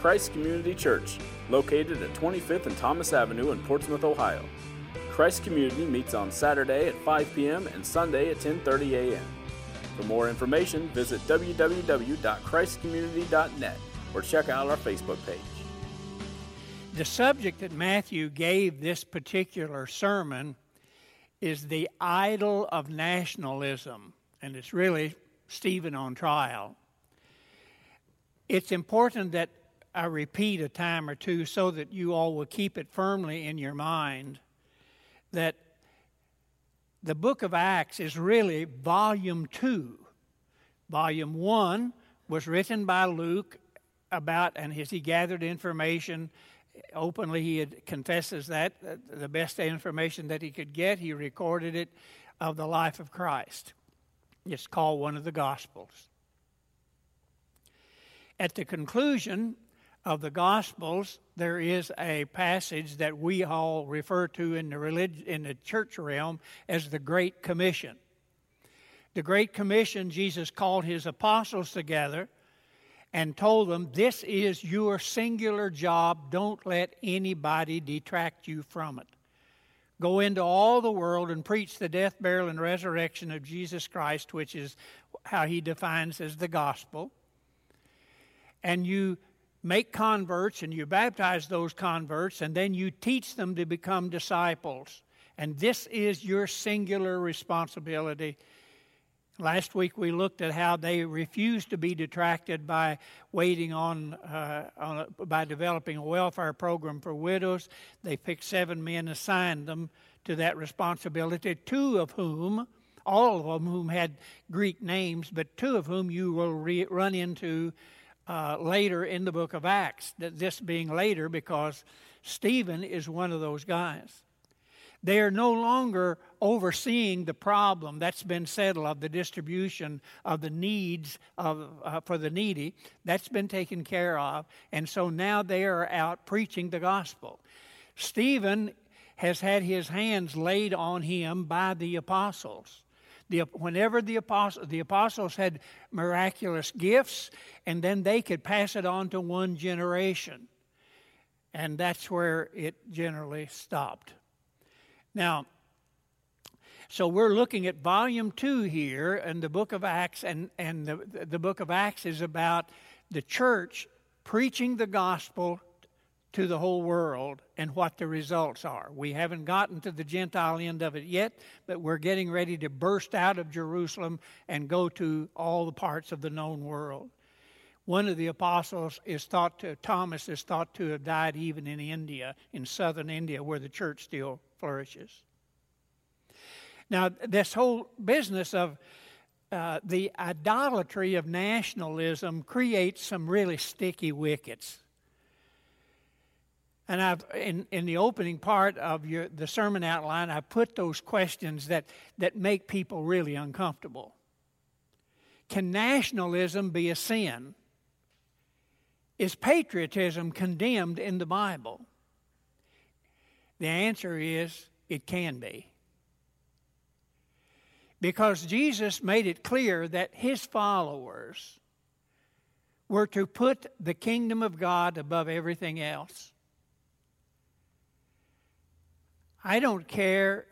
Christ Community Church, located at 25th and Thomas Avenue in Portsmouth, Ohio. Christ Community meets on Saturday at 5 p.m. and Sunday at 10:30 a.m. For more information, visit www.christcommunity.net or check out our Facebook page. The subject that Matthew gave this particular sermon is the idol of nationalism, and it's really Stephen on trial. It's important that I repeat a time or two so that you all will keep it firmly in your mind that the book of Acts is really volume two. Volume one was written by Luke about, and as he gathered information openly, he confesses that uh, the best information that he could get, he recorded it of the life of Christ. It's called one of the Gospels. At the conclusion of the Gospels, there is a passage that we all refer to in the, relig- in the church realm as the Great Commission. The Great Commission, Jesus called his apostles together and told them, This is your singular job. Don't let anybody detract you from it. Go into all the world and preach the death, burial, and resurrection of Jesus Christ, which is how he defines as the gospel and you make converts and you baptize those converts and then you teach them to become disciples. And this is your singular responsibility. Last week we looked at how they refused to be detracted by waiting on, uh, on a, by developing a welfare program for widows. They picked seven men, assigned them to that responsibility, two of whom, all of them whom had Greek names, but two of whom you will re- run into uh, later in the book of Acts. that This being later because Stephen is one of those guys. They are no longer overseeing the problem that's been settled of the distribution of the needs of, uh, for the needy. That's been taken care of. And so now they are out preaching the gospel. Stephen has had his hands laid on him by the apostles. The, whenever the, apostle, the apostles had miraculous gifts, and then they could pass it on to one generation. And that's where it generally stopped. Now, so we're looking at volume two here in the book of Acts, and, and the, the book of Acts is about the church preaching the gospel to the whole world and what the results are. We haven't gotten to the Gentile end of it yet, but we're getting ready to burst out of Jerusalem and go to all the parts of the known world. One of the apostles is thought to, Thomas is thought to have died even in India, in southern India, where the church still flourishes. Now, this whole business of uh, the idolatry of nationalism creates some really sticky wickets. And I've in, in the opening part of your the sermon outline, I put those questions that, that make people really uncomfortable. Can nationalism be a sin? Is patriotism condemned in the Bible? The answer is it can be. Because Jesus made it clear that his followers were to put the kingdom of God above everything else. I don't care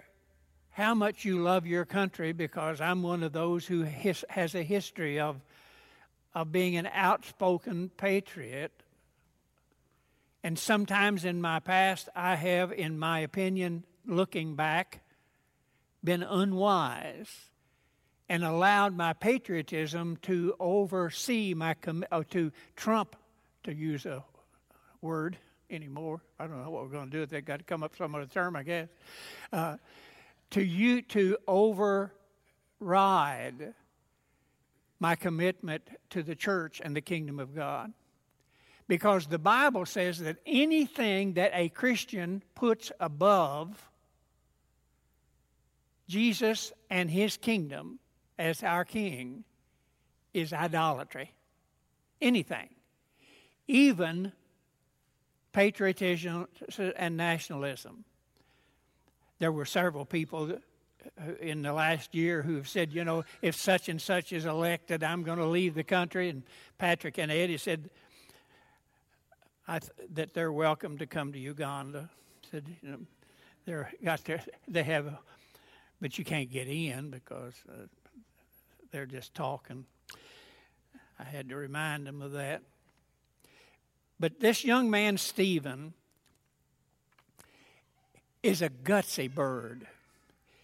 how much you love your country because I'm one of those who his, has a history of, of being an outspoken patriot. And sometimes in my past, I have, in my opinion, looking back, been unwise and allowed my patriotism to oversee my, com- uh, to trump, to use a word, anymore. I don't know what we're going to do if they got to come up some other term, I guess. Uh, to you to override my commitment to the church and the kingdom of God. Because the Bible says that anything that a Christian puts above Jesus and his kingdom as our king is idolatry. Anything. Even patriotism and nationalism. There were several people in the last year who have said, you know, if such and such is elected, I'm going to leave the country. And Patrick and Eddie said, th- that they're welcome to come to Uganda. Said, you know, they're got their, they have, but you can't get in because uh, they're just talking. I had to remind them of that. But this young man, Stephen, is a gutsy bird.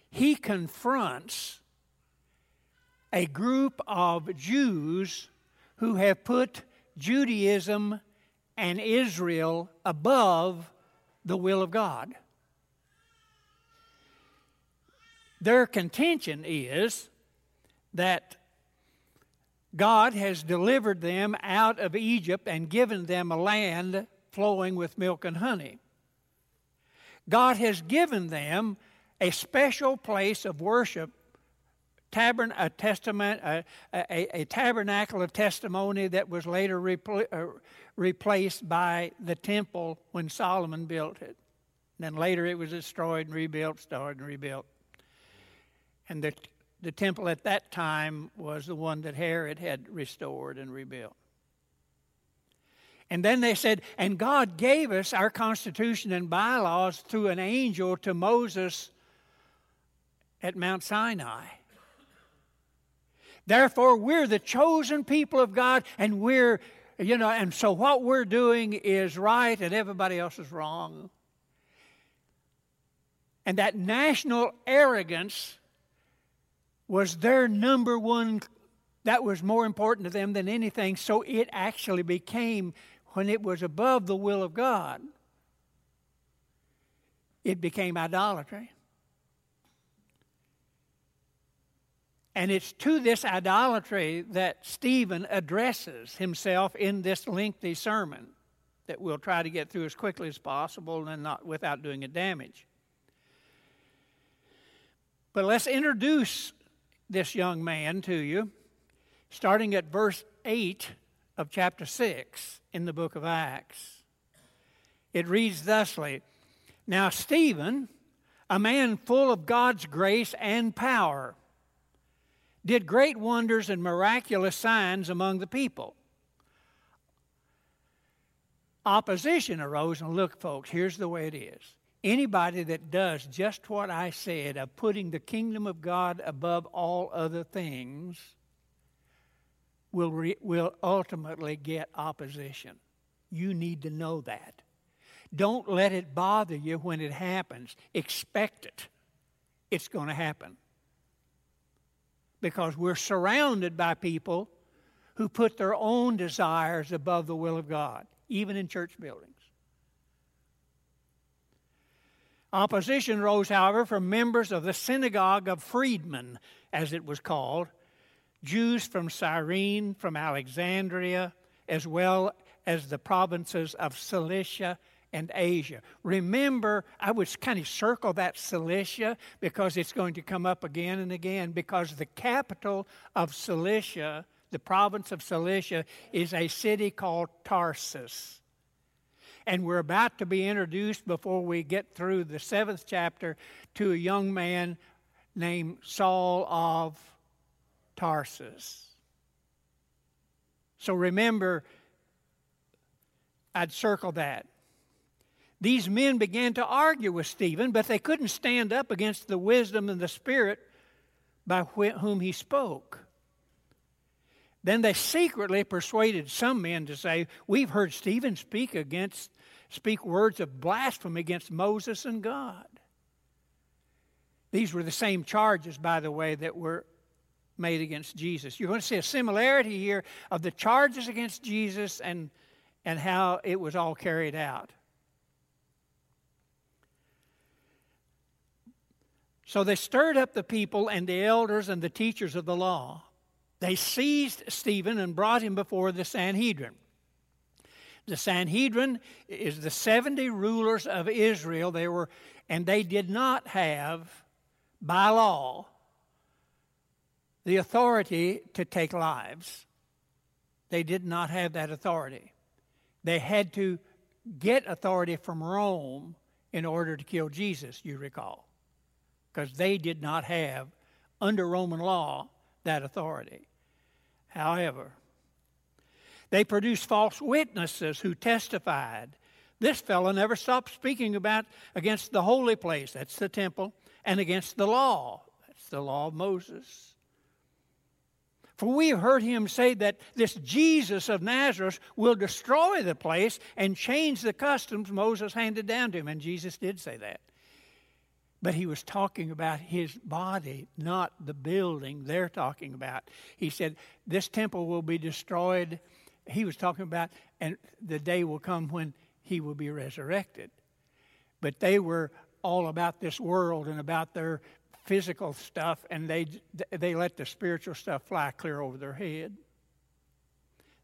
He confronts a group of Jews who have put Judaism and Israel above the will of God. Their contention is that God has delivered them out of Egypt and given them a land flowing with milk and honey. God has given them a special place of worship, tabern- a, testament, a, a, a, tabernacle of testimony that was later repl- uh, replaced by the temple when Solomon built it. And then later it was destroyed and rebuilt, destroyed and rebuilt. And the, the temple at that time was the one that Herod had restored and rebuilt. And then they said, and God gave us our constitution and bylaws through an angel to Moses at Mount Sinai. Therefore, we're the chosen people of God, and we're, you know, and so what we're doing is right and everybody else is wrong. And that national arrogance was their number one, that was more important to them than anything. So it actually became, when it was above the will of God, it became idolatry. And it's to this idolatry that Stephen addresses himself in this lengthy sermon that we'll try to get through as quickly as possible and not without doing it damage. But let's introduce this young man to you, starting at verse 8 of chapter 6 in the book of Acts. It reads thusly Now, Stephen, a man full of God's grace and power, did great wonders and miraculous signs among the people. Opposition arose, and look, folks, here's the way it is Anybody that does just what I said of putting the kingdom of God above all other things will, re, will ultimately get opposition. You need to know that. Don't let it bother you when it happens. Expect it. It's going to happen. Because we're surrounded by people who put their own desires above the will of God, even in church buildings. Opposition rose, however, from members of the synagogue of freedmen, as it was called, Jews from Cyrene, from Alexandria, as well as the provinces of Cilicia and Asia. Remember, I would kind of circle that Cilicia because it's going to come up again and again because the capital of Cilicia, the province of Cilicia, is a city called Tarsus. And we're about to be introduced before we get through the seventh chapter to a young man named Saul of Tarsus. So remember, I'd circle that. These men began to argue with Stephen, but they couldn't stand up against the wisdom and the spirit by wh- whom he spoke. Then they secretly persuaded some men to say, We've heard Stephen speak against speak words of blasphemy against Moses and God. These were the same charges, by the way, that were made against Jesus. You're going to see a similarity here of the charges against Jesus and, and how it was all carried out. So they stirred up the people and the elders and the teachers of the law. They seized Stephen and brought him before the Sanhedrin. The Sanhedrin is the 70 rulers of Israel. They were, and they did not have, by law, the authority to take lives. They did not have that authority. They had to get authority from Rome in order to kill Jesus, you recall, because they did not have, under Roman law, that authority. However, They produced false witnesses who testified. This fellow never stopped speaking about against the holy place, that's the temple, and against the law, that's the law of Moses. For we have heard him say that this Jesus of Nazareth will destroy the place and change the customs Moses handed down to him. And Jesus did say that. But he was talking about his body, not the building they're talking about. He said, This temple will be destroyed. He was talking about, and the day will come when he will be resurrected. But they were all about this world and about their physical stuff, and they, they let the spiritual stuff fly clear over their head.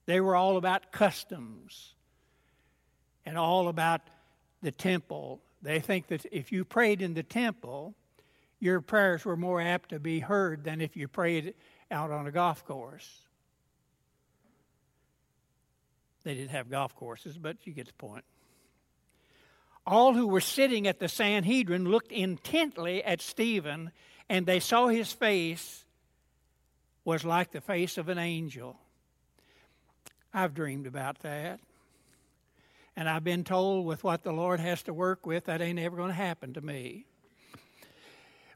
They were all about customs and all about the temple. They think that if you prayed in the temple, your prayers were more apt to be heard than if you prayed out on a golf course. They didn't have golf courses, but you get the point. All who were sitting at the Sanhedrin looked intently at Stephen, and they saw his face was like the face of an angel. I've dreamed about that. And I've been told with what the Lord has to work with, that ain't ever going to happen to me.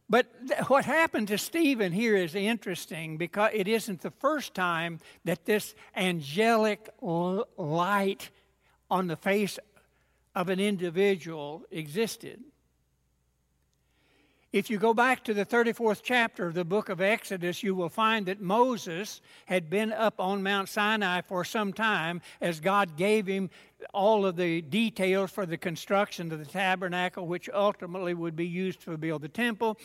But th- what happened to Stephen here is interesting because it isn't the first time that this angelic l- light on the face of an individual existed. If you go back to the 34th chapter of the book of Exodus, you will find that Moses had been up on Mount Sinai for some time as God gave him all of the details for the construction of the tabernacle, which ultimately would be used to build the temple.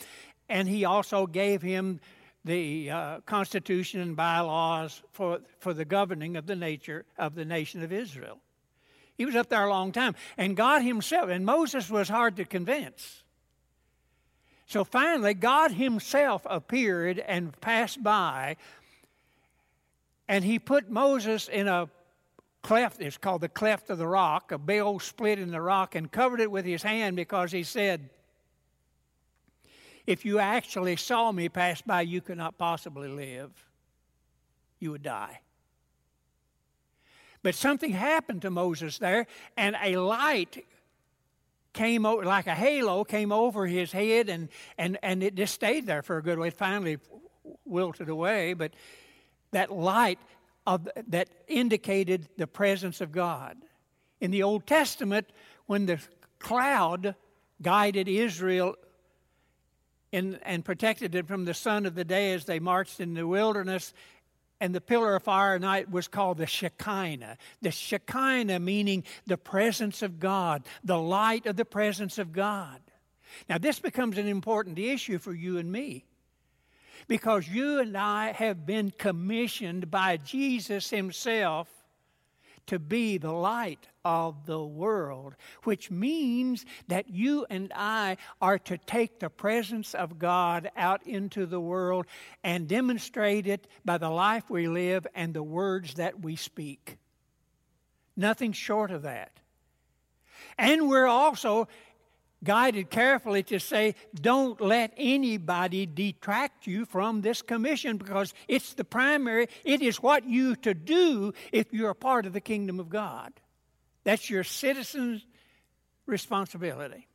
And he also gave him the uh, constitution and bylaws for, for the governing of the nature of the nation of Israel. He was up there a long time. And God Himself, and Moses was hard to convince. So finally, God Himself appeared and passed by, and He put Moses in a cleft. It's called the cleft of the rock, a big old split in the rock, and covered it with His hand because He said, If you actually saw me pass by, you could not possibly live. You would die. But something happened to Moses there, and a light came over, like a halo, came over his head, and, and, and it just stayed there for a good way. It finally wilted away, but that light of, that indicated the presence of God. In the Old Testament, when the cloud guided Israel in, and protected them from the sun of the day as they marched in the wilderness, and the pillar of fire at night was called the Shekinah. The Shekinah meaning the presence of God, the light of the presence of God. Now, this becomes an important issue for you and me because you and I have been commissioned by Jesus Himself to be the light of the world, which means that you and I are to take the presence of God out into the world and demonstrate it by the life we live and the words that we speak. Nothing short of that. And we're also guided carefully to say, don't let anybody detract you from this commission because it's the primary, it is what you to do if you're a part of the kingdom of God. That's your citizen's responsibility.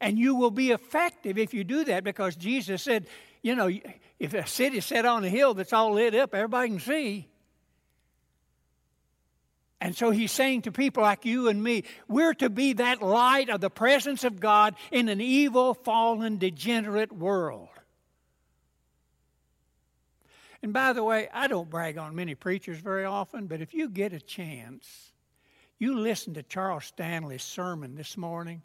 And you will be effective if you do that because Jesus said, you know, if a city set on a hill that's all lit up, everybody can see. And so he's saying to people like you and me, we're to be that light of the presence of God in an evil, fallen, degenerate world. And by the way, I don't brag on many preachers very often, but if you get a chance, you listen to Charles Stanley's sermon this morning.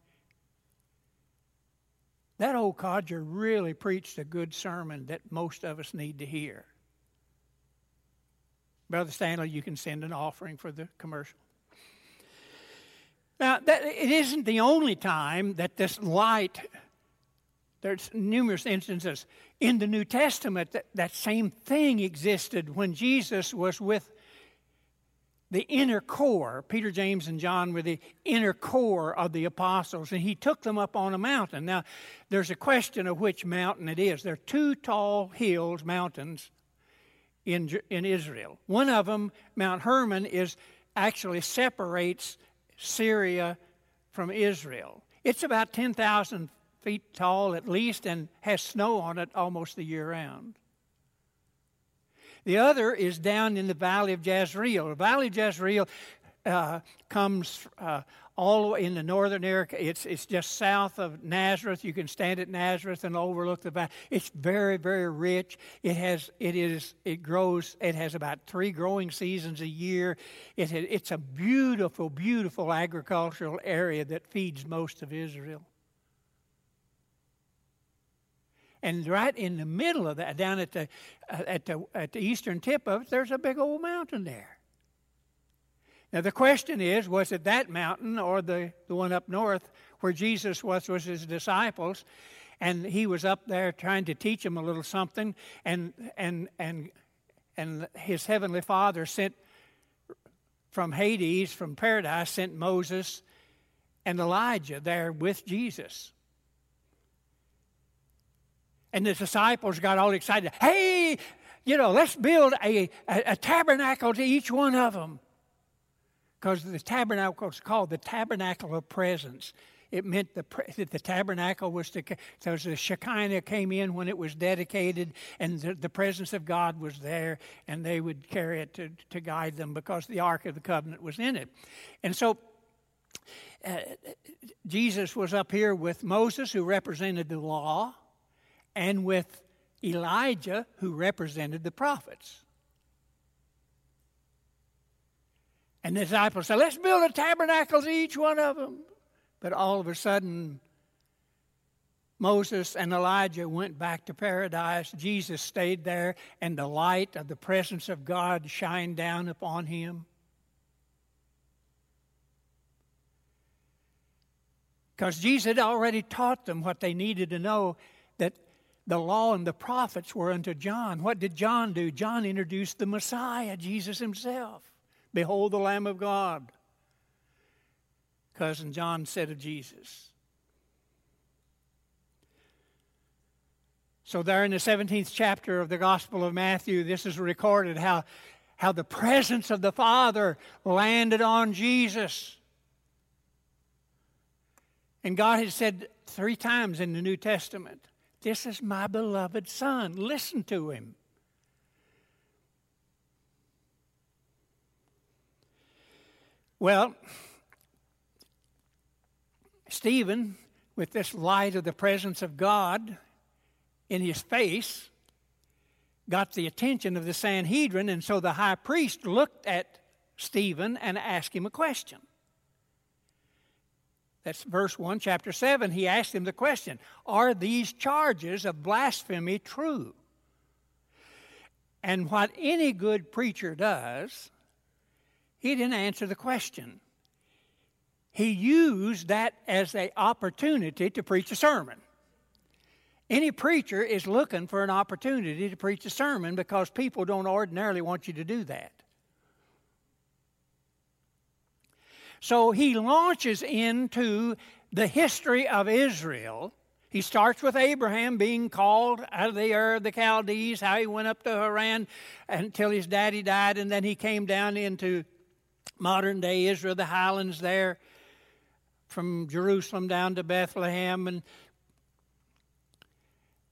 That old codger really preached a good sermon that most of us need to hear. Brother Stanley, you can send an offering for the commercial. Now, that, it isn't the only time that this light, there's numerous instances. In the New Testament, that, that same thing existed when Jesus was with the inner core. Peter, James, and John were the inner core of the apostles, and he took them up on a mountain. Now, there's a question of which mountain it is. There are two tall hills, mountains, in, in Israel. One of them, Mount Hermon, is actually separates Syria from Israel. It's about 10,000 feet tall at least and has snow on it almost the year round. The other is down in the valley of Jezreel. The valley of Jezreel uh, comes uh, all in the northern area. It's, it's just south of Nazareth. You can stand at Nazareth and overlook the valley. It's very, very rich. It has, it is, it grows, it has about three growing seasons a year. It it's a beautiful, beautiful agricultural area that feeds most of Israel. And right in the middle of that, down at the, uh, at the, at the eastern tip of it, there's a big old mountain there. Now, the question is was it that mountain or the, the one up north where Jesus was with his disciples? And he was up there trying to teach them a little something, and, and, and, and his heavenly Father sent from Hades, from paradise, sent Moses and Elijah there with Jesus. And the disciples got all excited. Hey, you know, let's build a, a, a tabernacle to each one of them. Because the tabernacle was called the tabernacle of presence. It meant the, that the tabernacle was to, so the Shekinah came in when it was dedicated, and the, the presence of God was there, and they would carry it to, to guide them because the Ark of the Covenant was in it. And so uh, Jesus was up here with Moses, who represented the law, and with Elijah, who represented the prophets. And the disciples said, Let's build a tabernacle to each one of them. But all of a sudden, Moses and Elijah went back to paradise. Jesus stayed there, and the light of the presence of God shined down upon him. Because Jesus had already taught them what they needed to know that the law and the prophets were unto John. What did John do? John introduced the Messiah, Jesus himself. Behold the Lamb of God. Cousin John said of Jesus. So, there in the 17th chapter of the Gospel of Matthew, this is recorded how, how the presence of the Father landed on Jesus. And God has said three times in the New Testament this is my beloved Son. Listen to him. Well, Stephen, with this light of the presence of God in his face, got the attention of the Sanhedrin, and so the high priest looked at Stephen and asked him a question. That's verse 1, chapter 7. He asked him the question Are these charges of blasphemy true? And what any good preacher does, he didn't answer the question. He used that as an opportunity to preach a sermon. Any preacher is looking for an opportunity to preach a sermon because people don't ordinarily want you to do that. So he launches into the history of Israel. He starts with Abraham being called out of the Ur of the Chaldees, how he went up to Haran until his daddy died, and then he came down into modern day Israel, the highlands there, from Jerusalem down to Bethlehem. And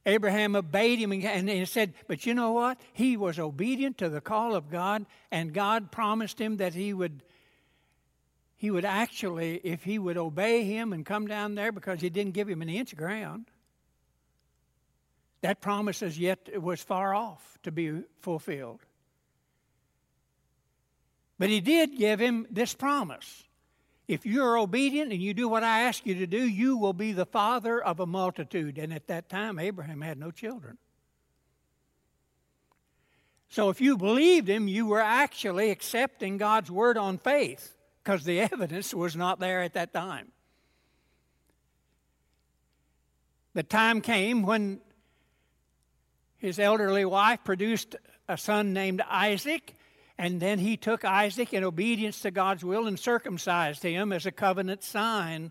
Abraham obeyed him and he said, But you know what? He was obedient to the call of God, and God promised him that he would he would actually, if he would obey him and come down there because he didn't give him an inch of ground, that promise as yet was far off to be fulfilled. But he did give him this promise. If you're obedient and you do what I ask you to do, you will be the father of a multitude. And at that time, Abraham had no children. So if you believed him, you were actually accepting God's word on faith because the evidence was not there at that time. The time came when his elderly wife produced a son named Isaac, and then he took Isaac in obedience to God's will and circumcised him as a covenant sign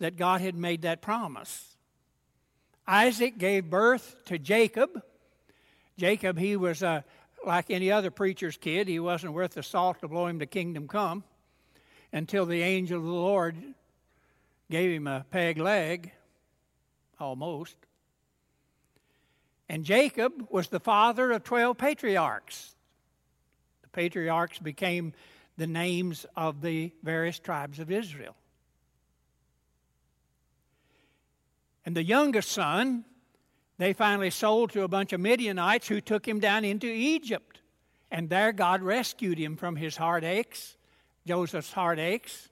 that God had made that promise. Isaac gave birth to Jacob. Jacob, he was a, like any other preacher's kid, he wasn't worth the salt to blow him to kingdom come until the angel of the Lord gave him a peg leg, almost. And Jacob was the father of 12 patriarchs. Patriarchs became the names of the various tribes of Israel. And the youngest son, they finally sold to a bunch of Midianites who took him down into Egypt. And there God rescued him from his heartaches, Joseph's heartaches,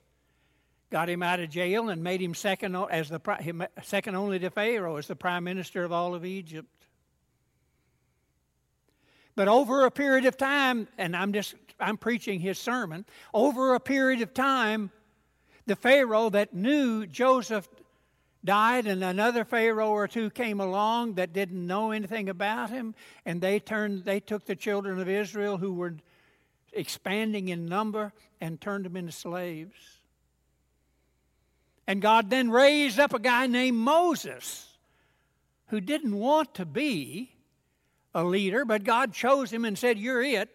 got him out of jail and made him second, as the, second only to Pharaoh as the prime minister of all of Egypt. But over a period of time, and I'm just I'm preaching his sermon, over a period of time, the Pharaoh that knew Joseph died, and another Pharaoh or two came along that didn't know anything about him, and they turned they took the children of Israel who were expanding in number and turned them into slaves. And God then raised up a guy named Moses who didn't want to be a leader, but God chose him and said, You're it.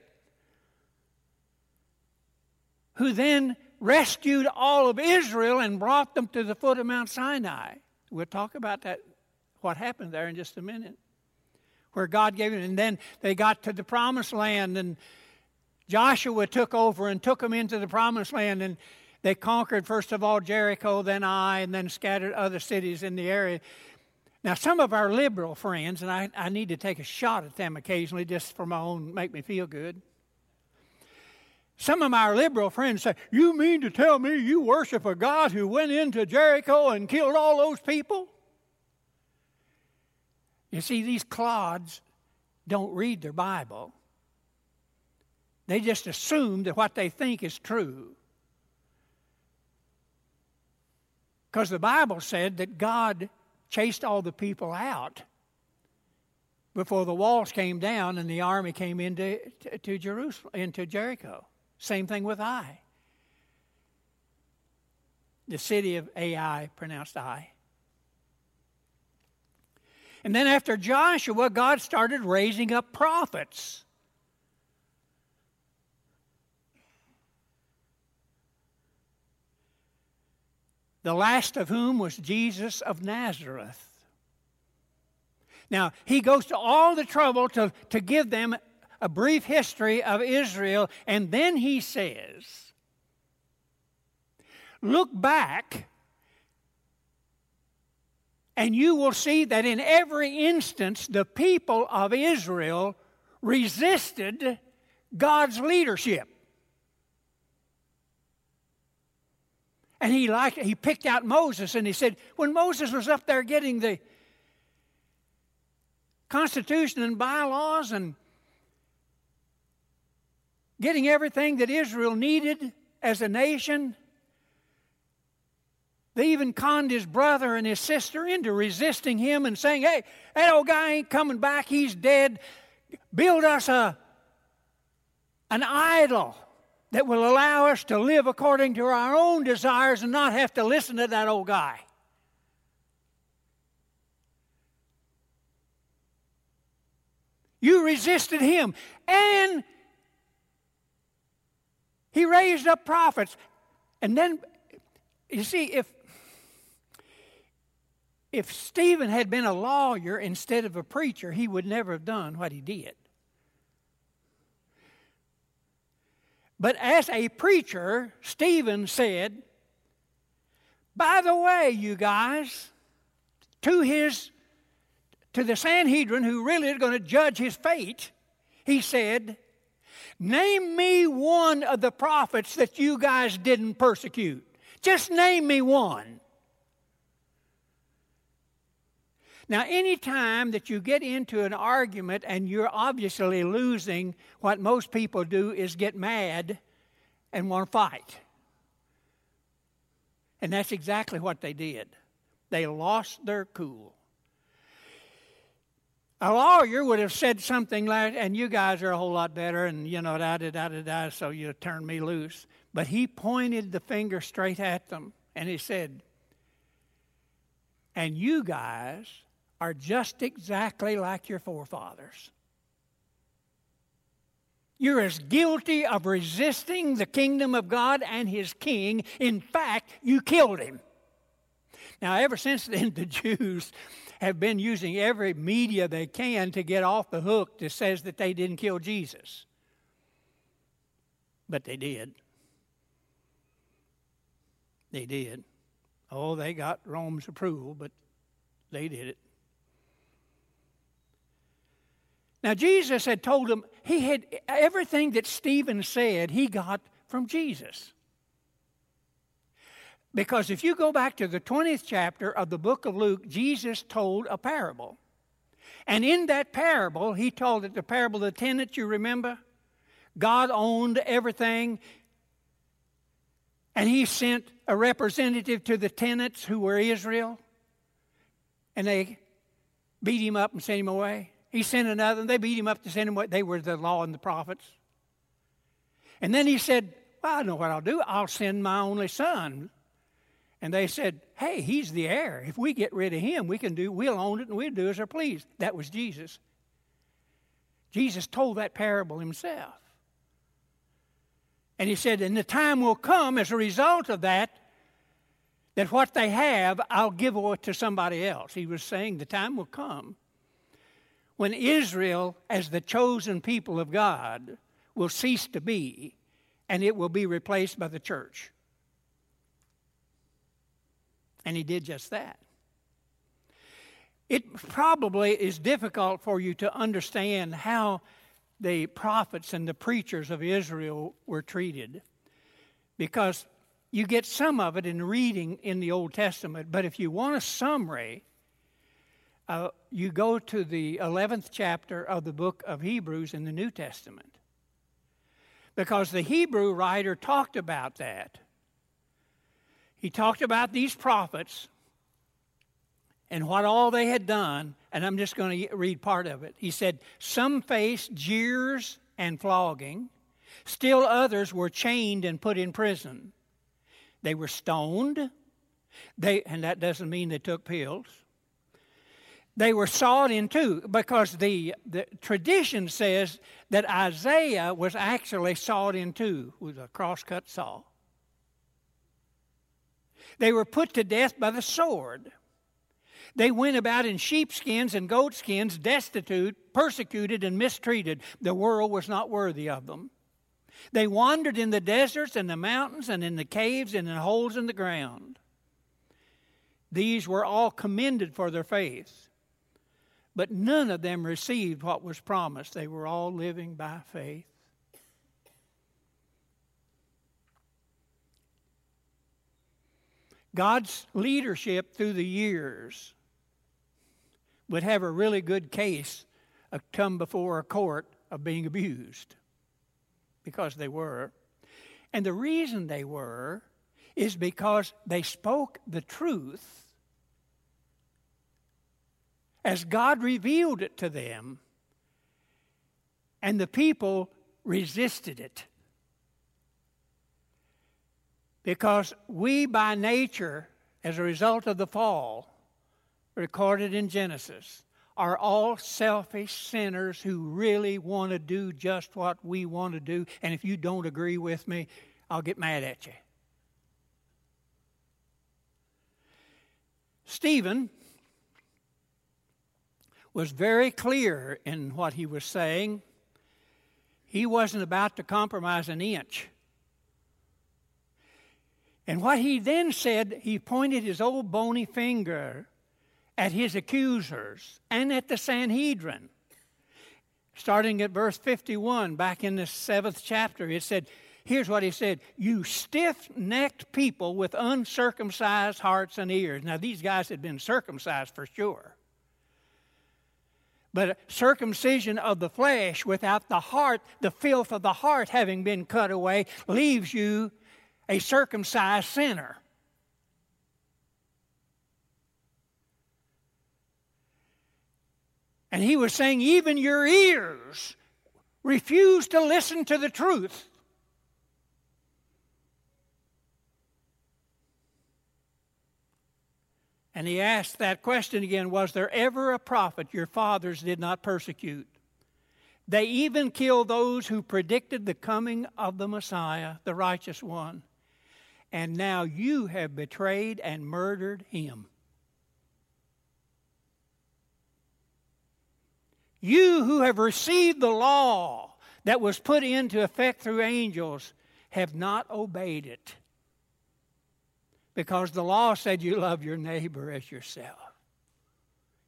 Who then rescued all of Israel and brought them to the foot of Mount Sinai. We'll talk about that, what happened there in just a minute. Where God gave it, and then they got to the promised land, and Joshua took over and took them into the promised land, and they conquered, first of all, Jericho, then Ai, and then scattered other cities in the area. Now, some of our liberal friends, and I, I need to take a shot at them occasionally just for my own, make me feel good. Some of our liberal friends say, You mean to tell me you worship a God who went into Jericho and killed all those people? You see, these clods don't read their Bible. They just assume that what they think is true. Because the Bible said that God chased all the people out before the walls came down and the army came into to Jerusalem, into Jericho. Same thing with Ai. The city of Ai, pronounced I. And then after Joshua, God started raising up prophets. The last of whom was Jesus of Nazareth. Now, he goes to all the trouble to, to give them a brief history of Israel, and then he says, Look back, and you will see that in every instance the people of Israel resisted God's leadership. And he liked he picked out Moses and he said, when Moses was up there getting the Constitution and bylaws and getting everything that Israel needed as a nation. They even conned his brother and his sister into resisting him and saying, Hey, that old guy ain't coming back, he's dead. Build us a, an idol that will allow us to live according to our own desires and not have to listen to that old guy. You resisted him. And he raised up prophets. And then, you see, if, if Stephen had been a lawyer instead of a preacher, he would never have done what he did. But as a preacher, Stephen said, by the way, you guys, to his to the Sanhedrin, who really is going to judge his fate, he said, Name me one of the prophets that you guys didn't persecute. Just name me one. Now, any time that you get into an argument and you're obviously losing, what most people do is get mad and want to fight. And that's exactly what they did. They lost their cool. A lawyer would have said something like, and you guys are a whole lot better, and you know, da da da da da, so you turn me loose. But he pointed the finger straight at them, and he said, and you guys are just exactly like your forefathers. You're as guilty of resisting the kingdom of God and his king. In fact, you killed him. Now, ever since then, the Jews have been using every media they can to get off the hook that says that they didn't kill Jesus. But they did. They did. Oh, they got Rome's approval, but they did it. Now, Jesus had told him he had everything that Stephen said, he got from Jesus. Because if you go back to the 20th chapter of the book of Luke, Jesus told a parable. And in that parable, he told it the parable of the tenant, you remember? God owned everything. And he sent a representative to the tenants who were Israel. And they beat him up and sent him away. He sent another, and they beat him up to send him away. They were the law and the prophets. And then he said, Well, I know what I'll do. I'll send my only son. And they said, Hey, he's the heir. If we get rid of him, we can do, we'll own it and we'll do as our please. That was Jesus. Jesus told that parable himself. And he said, And the time will come as a result of that, that what they have, I'll give away to somebody else. He was saying the time will come when Israel, as the chosen people of God, will cease to be, and it will be replaced by the church. And he did just that. It probably is difficult for you to understand how the prophets and the preachers of Israel were treated because you get some of it in reading in the Old Testament, but if you want a summary, uh, you go to the 11th chapter of the book of Hebrews in the New Testament. Because the Hebrew writer talked about that. He talked about these prophets and what all they had done, and I'm just going to read part of it. He said, Some faced jeers and flogging, still others were chained and put in prison. They were stoned, they, and that doesn't mean they took pills. They were sawed in two because the, the tradition says that Isaiah was actually sawed in two with a crosscut saw. They were put to death by the sword. They went about in sheepskins and goatskins, destitute, persecuted, and mistreated. The world was not worthy of them. They wandered in the deserts and the mountains and in the caves and in holes in the ground. These were all commended for their faith, but none of them received what was promised. They were all living by faith. God's leadership through the years would have a really good case come before a court of being abused because they were. And the reason they were is because they spoke the truth as God revealed it to them, and the people resisted it. Because we, by nature, as a result of the fall, recorded in Genesis, are all selfish sinners who really want to do just what we want to do. And if you don't agree with me, I'll get mad at you. Stephen was very clear in what he was saying. He wasn't about to compromise an inch. And what he then said, he pointed his old bony finger at his accusers and at the Sanhedrin. Starting at verse 51, back in the seventh chapter, it said, Here's what he said You stiff necked people with uncircumcised hearts and ears. Now, these guys had been circumcised for sure. But circumcision of the flesh without the heart, the filth of the heart having been cut away, leaves you a circumcised sinner. And he was saying, even your ears refuse to listen to the truth. And he asked that question again Was there ever a prophet your fathers did not persecute? They even killed those who predicted the coming of the Messiah, the righteous one. And now you have betrayed and murdered him. You who have received the law that was put into effect through angels have not obeyed it. Because the law said you love your neighbor as yourself.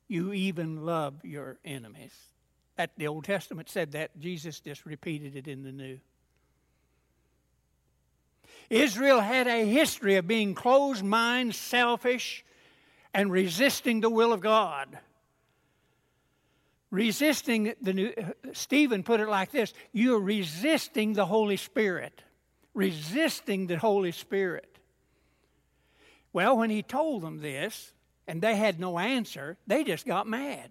You even love your enemies. That the Old Testament said that. Jesus just repeated it in the New. Israel had a history of being closed minded, selfish, and resisting the will of God. Resisting the new, Stephen put it like this you're resisting the Holy Spirit. Resisting the Holy Spirit. Well, when he told them this, and they had no answer, they just got mad.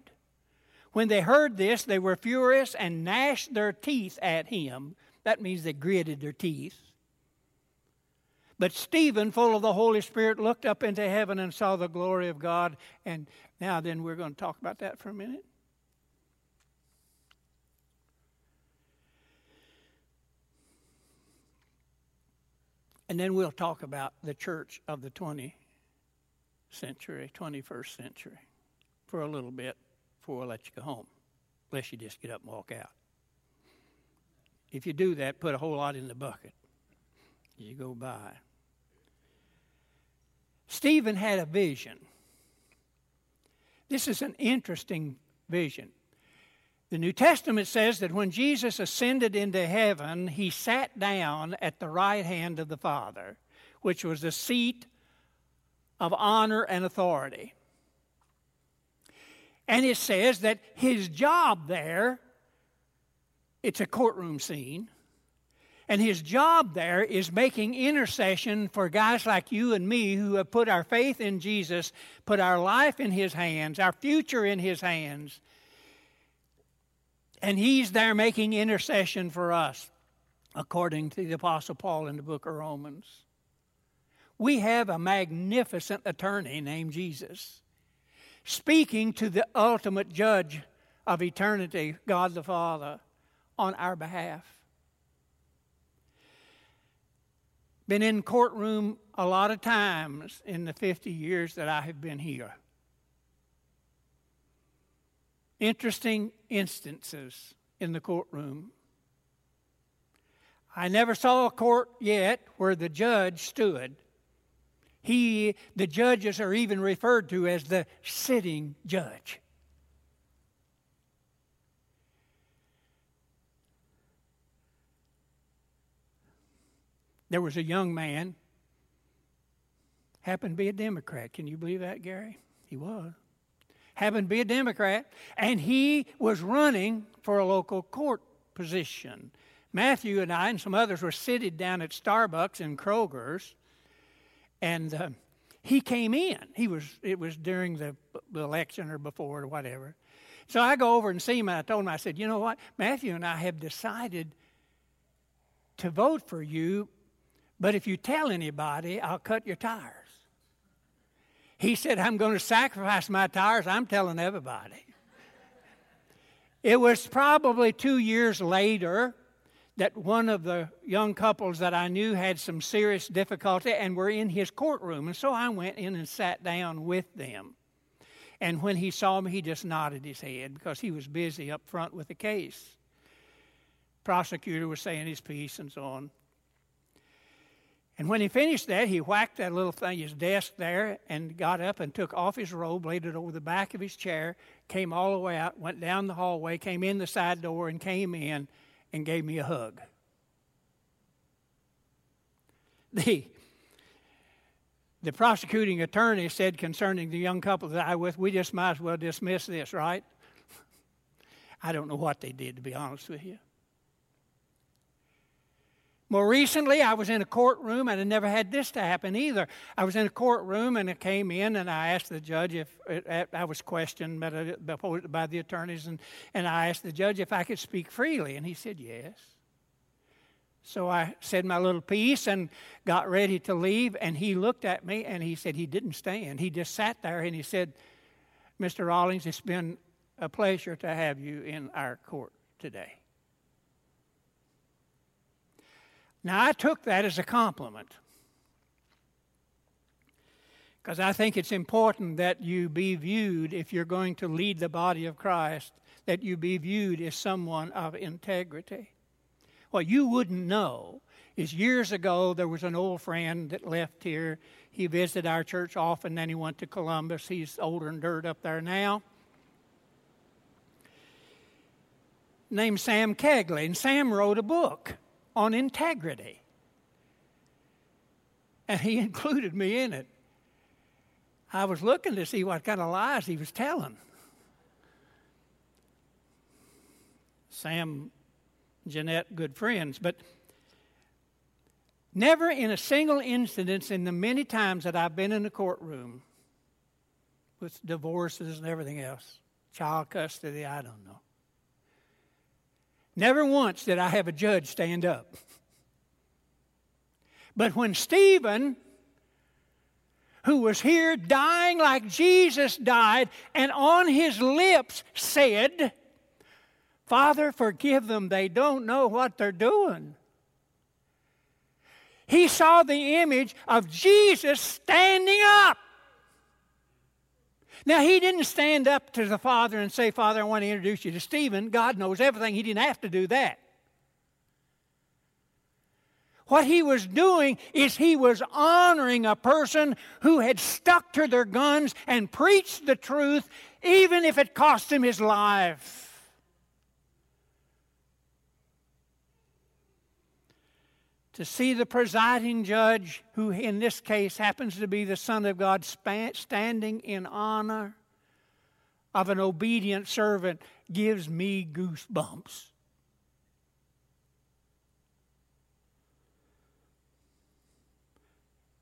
When they heard this, they were furious and gnashed their teeth at him. That means they gritted their teeth. But Stephen, full of the Holy Spirit, looked up into heaven and saw the glory of God. And now, then, we're going to talk about that for a minute. And then we'll talk about the church of the 20th century, 21st century, for a little bit before I let you go home, unless you just get up and walk out. If you do that, put a whole lot in the bucket as you go by. Stephen had a vision. This is an interesting vision. The New Testament says that when Jesus ascended into heaven, he sat down at the right hand of the Father, which was the seat of honor and authority. And it says that his job there, it's a courtroom scene, and his job there is making intercession for guys like you and me who have put our faith in Jesus, put our life in his hands, our future in his hands and he's there making intercession for us, according to the Apostle Paul in the book of Romans. We have a magnificent attorney named Jesus, speaking to the ultimate judge of eternity, God the Father, on our behalf. Been in courtroom a lot of times in the 50 years that I have been here interesting instances in the courtroom. I never saw a court yet where the judge stood. He, the judges are even referred to as the sitting judge. There was a young man, happened to be a Democrat. Can you believe that, Gary? He was happened to be a Democrat, and he was running for a local court position. Matthew and I and some others were seated down at Starbucks and Kroger's, and uh, he came in. He was it was during the, election or before or whatever. So I go over and see him, and I told him, I said, you know what, Matthew and I have decided to vote for you, but if you tell anybody, I'll cut your tires. He said, I'm going to sacrifice my tires. I'm telling everybody. It was probably two years later that one of the young couples that I knew had some serious difficulty and were in his courtroom. And so I went in and sat down with them. And when he saw me, he just nodded his head because he was busy up front with the case. Prosecutor was saying his piece and so on. And when he finished that, he whacked that little thing, his desk there, and got up and took off his robe, laid it over the back of his chair, came all the way out, went down the hallway, came in the side door, and came in and gave me a hug. The, the prosecuting attorney said concerning the young couple that I was with, we just might as well dismiss this, right? I don't know what they did, to be honest with you. More recently, I was in a courtroom, and I never had this to happen either. I was in a courtroom, and I came in, and I asked the judge if I was questioned by the attorneys, and, and I asked the judge if I could speak freely, and he said yes. So I said my little piece and got ready to leave, and he looked at me, and he said he didn't stand. He just sat there, and he said, Mr. Rawlings, it's been a pleasure to have you in our court today. Now, I took that as a compliment because I think it's important that you be viewed, if you're going to lead the body of Christ, that you be viewed as someone of integrity. What you wouldn't know is years ago there was an old friend that left here. He visited our church often, then he went to Columbus. He's older and dirt up there now. Named Sam Kegley, and Sam wrote a book on integrity. And he included me in it. I was looking to see what kind of lies he was telling. Sam, Jeanette, good friends, but never in a single instance in the many times that I've been in the courtroom with divorces and everything else, child custody, I don't know. Never once did I have a judge stand up. But when Stephen who was here dying like Jesus died, and on his lips said, Father, forgive them. They don't know what they're doing. He saw the image of Jesus standing up. Now, he didn't stand up to the Father and say, Father, I want to introduce you to Stephen. God knows everything. He didn't have to do that. What he was doing is he was honoring a person who had stuck to their guns and preached the truth, even if it cost him his life. To see the presiding judge, who in this case happens to be the Son of God, standing in honor of an obedient servant, gives me goosebumps.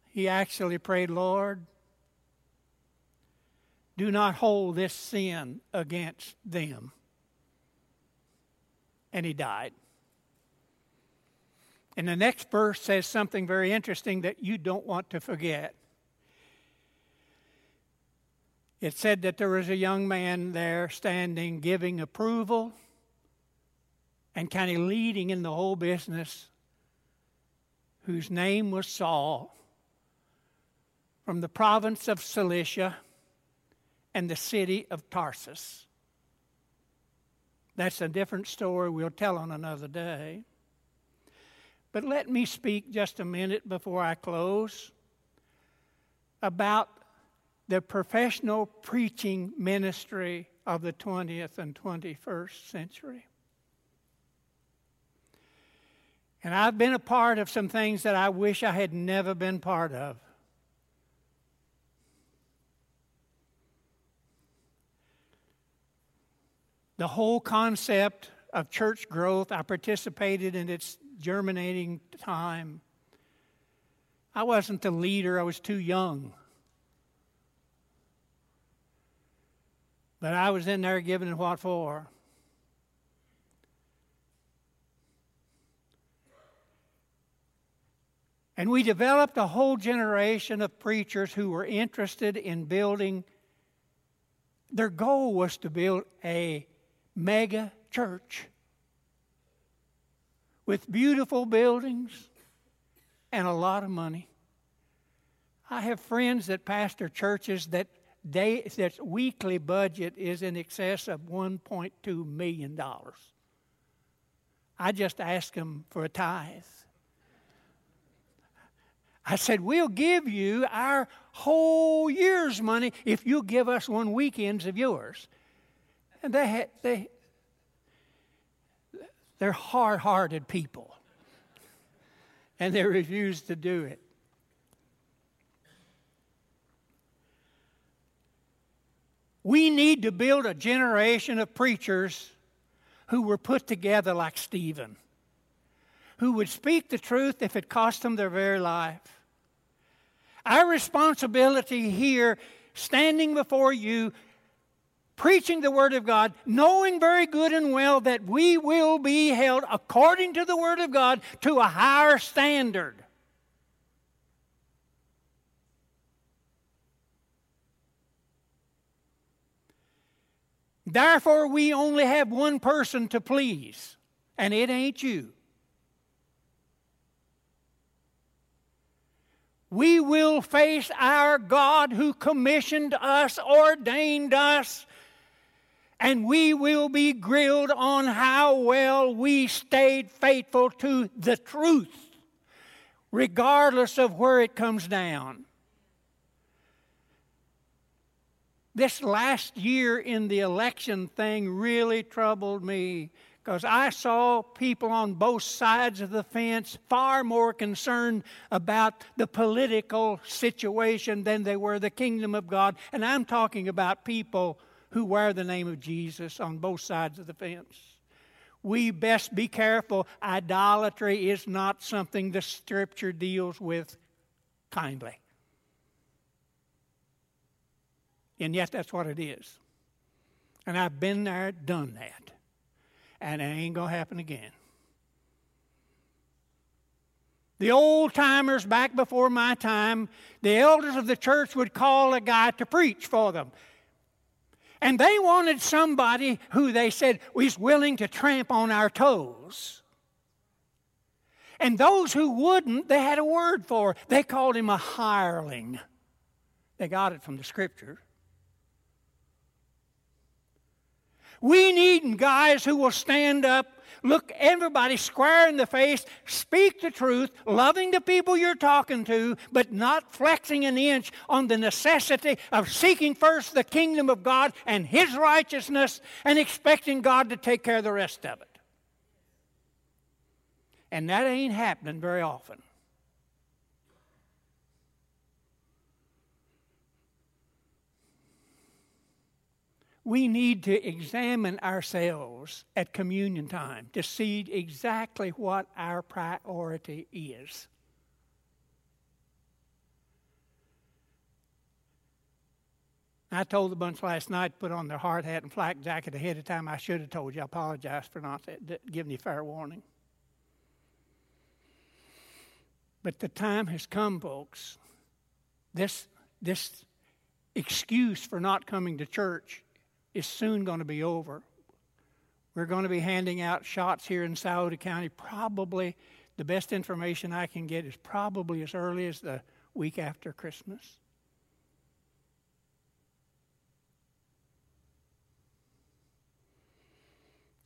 He actually prayed, Lord, do not hold this sin against them. And he died. And the next verse says something very interesting that you don't want to forget. It said that there was a young man there standing, giving approval and kind of leading in the whole business, whose name was Saul from the province of Cilicia and the city of Tarsus. That's a different story we'll tell on another day. But let me speak just a minute before I close about the professional preaching ministry of the 20th and 21st century. And I've been a part of some things that I wish I had never been part of. the whole concept of church growth. I participated in its germinating time. I wasn't the leader, I was too young. But I was in there giving it what for. And we developed a whole generation of preachers who were interested in building. Their goal was to build a mega church with beautiful buildings and a lot of money. I have friends that pastor churches that they, that weekly budget is in excess of $1.2 million. I just ask them for a tithe. I said, We'll give you our whole year's money if you give us one weekend's of yours. And they, had they, they're hard hearted people. And they refuse to do it. We need to build a generation of preachers who were put together like Stephen, who would speak the truth if it cost them their very life. Our responsibility here, standing before you, preaching the Word of God, knowing very good and well that we will be held according to the Word of God to a higher standard. Therefore, we only have one person to please, and it ain't you. We will face our God who commissioned us, ordained us, and we will be grilled on how well we stayed faithful to the truth, regardless of where it comes down. This last year in the election thing really troubled me because I saw people on both sides of the fence far more concerned about the political situation than they were the kingdom of God. And I'm talking about people who wear the name of Jesus on both sides of the fence. We best be careful. Idolatry is not something the scripture deals with kindly. And yet, that's what it is. And I've been there, done that and it ain't going to happen again. The old timers back before my time, the elders of the church would call a guy to preach for them. And they wanted somebody who they said was willing to tramp on our toes. And those who wouldn't, they had a word for. They called him a hireling. They got it from the scripture. We need guys who will stand up, look everybody square in the face, speak the truth, loving the people you're talking to, but not flexing an inch on the necessity of seeking first the kingdom of God and His righteousness and expecting God to take care of the rest of it. And that ain't happening very often. We need to examine ourselves at communion time to see exactly what our priority is. I told the bunch last night to put on their hard hat and flak jacket ahead of time. I should have told you. I apologize for not giving you fair warning. But the time has come, folks. This, this excuse for not coming to church is soon going to be over. We're going to be handing out shots here in Scioto County. Probably the best information I can get is probably as early as the week after Christmas.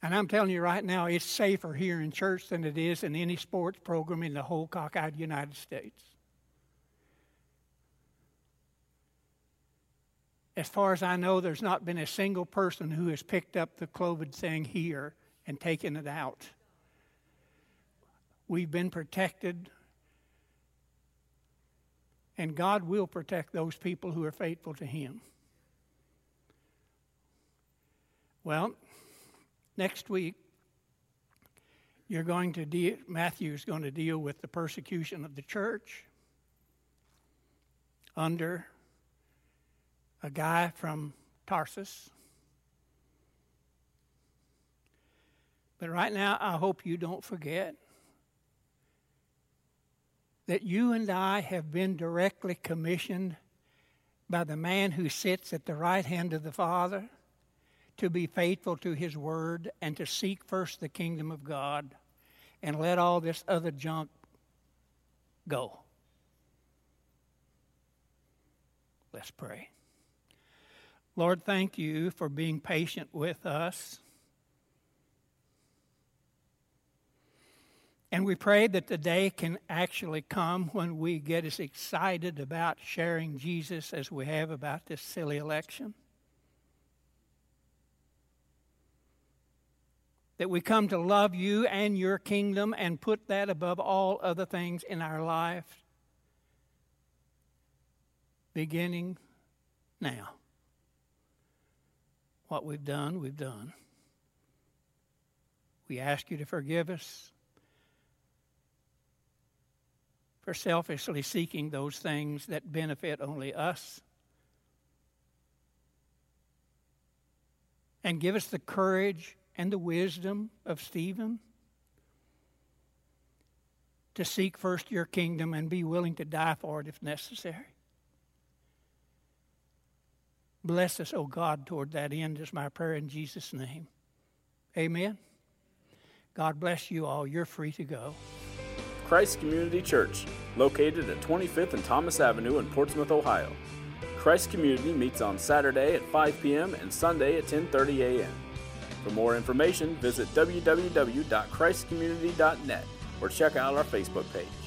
And I'm telling you right now, it's safer here in church than it is in any sports program in the whole cockeyed United States. As far as I know, there's not been a single person who has picked up the COVID thing here and taken it out. We've been protected, and God will protect those people who are faithful to Him. Well, next week, you're going to deal, Matthew is going to deal with the persecution of the church under a guy from Tarsus. But right now, I hope you don't forget that you and I have been directly commissioned by the man who sits at the right hand of the Father to be faithful to his word and to seek first the kingdom of God and let all this other junk go. Let's pray. Lord, thank you for being patient with us. And we pray that the day can actually come when we get as excited about sharing Jesus as we have about this silly election. That we come to love you and your kingdom and put that above all other things in our life, beginning now. What we've done, we've done. We ask you to forgive us for selfishly seeking those things that benefit only us. And give us the courage and the wisdom of Stephen to seek first your kingdom and be willing to die for it if necessary. Bless us, O God, toward that end is my prayer in Jesus' name. Amen. God bless you all. You're free to go. Christ Community Church, located at 25th and Thomas Avenue in Portsmouth, Ohio. Christ Community meets on Saturday at 5 p.m. and Sunday at 10:30 a.m. For more information, visit www.christcommunity.net or check out our Facebook page.